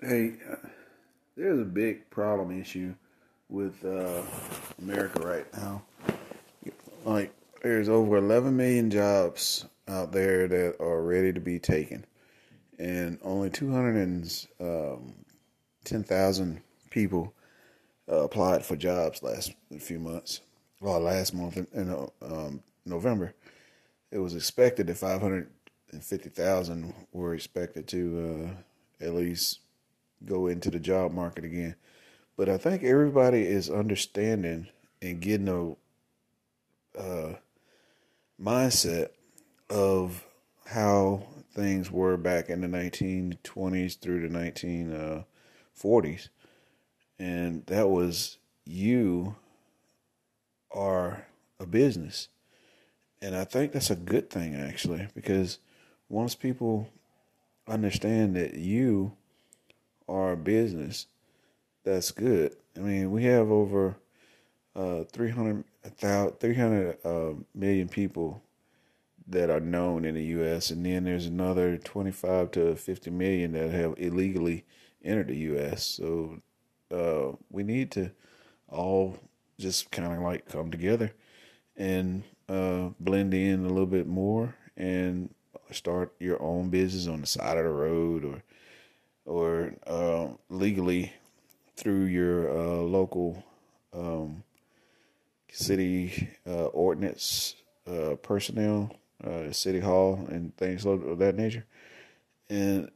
Hey, uh, there's a big problem issue with uh, America right now. Like, there's over 11 million jobs out there that are ready to be taken, and only 210,000 um, people uh, applied for jobs last few months. Well, last month in, in um, November, it was expected that 550,000 were expected to uh, at least go into the job market again. But I think everybody is understanding and getting a uh, mindset of how things were back in the 1920s through the 1940s. And that was you are a business. And I think that's a good thing, actually, because once people understand that you our business, that's good. I mean, we have over uh, 300, 300 uh, million people that are known in the U.S., and then there's another 25 to 50 million that have illegally entered the U.S. So uh, we need to all just kind of like come together and uh, blend in a little bit more and start your own business on the side of the road or or uh, legally through your uh, local um, city uh, ordinance uh, personnel, uh, city hall, and things of that nature, and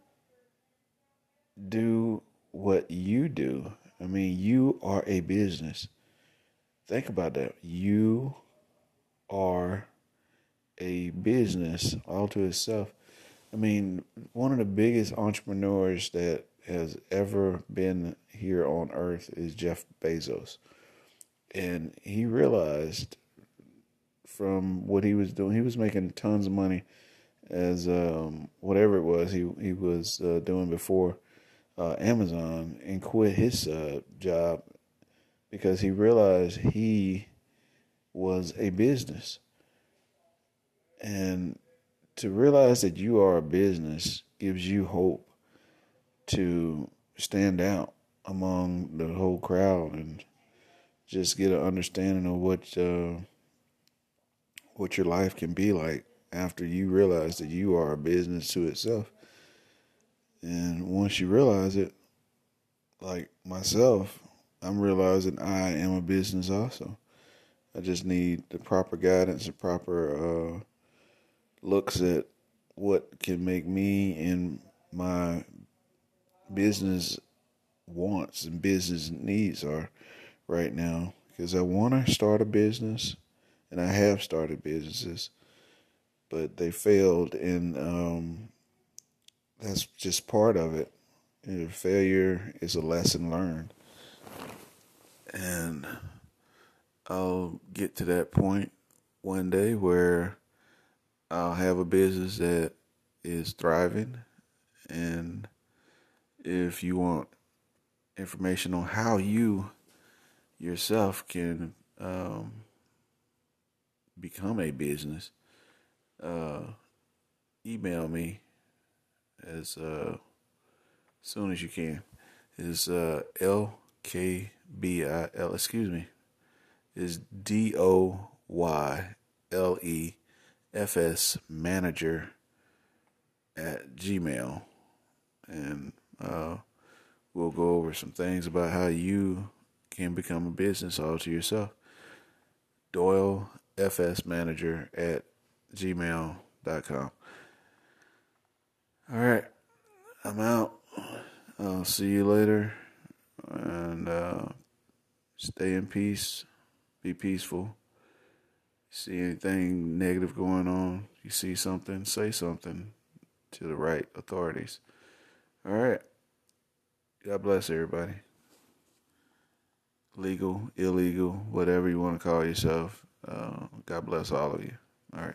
do what you do. I mean, you are a business. Think about that. You are a business all to itself. I mean, one of the biggest entrepreneurs that has ever been here on earth is Jeff Bezos. And he realized from what he was doing, he was making tons of money as um, whatever it was he he was uh, doing before uh, Amazon and quit his uh, job because he realized he was a business and to realize that you are a business gives you hope to stand out among the whole crowd and just get an understanding of what uh, what your life can be like after you realize that you are a business to itself. And once you realize it, like myself, I'm realizing I am a business also. I just need the proper guidance, the proper uh, looks at what can make me and my business wants and business needs are right now because I want to start a business and I have started businesses, but they failed, and um, that's just part of it. Failure is a lesson learned, and I'll get to that point one day where I'll have a business that is thriving. And if you want information on how you yourself can um, become a business, uh, email me as uh, soon as you can. Is uh, LKBIL, excuse me, is D O Y L E FS Manager at Gmail. And uh, we'll go over some things about how you can become a business all to yourself. Doyle FS Manager at gmail.com. All right, I'm out. I'll see you later. And uh, stay in peace. Be peaceful see anything negative going on, you see something, say something to the right authorities. All right. God bless everybody. Legal, illegal, whatever you want to call yourself. Uh, God bless all of you. All right.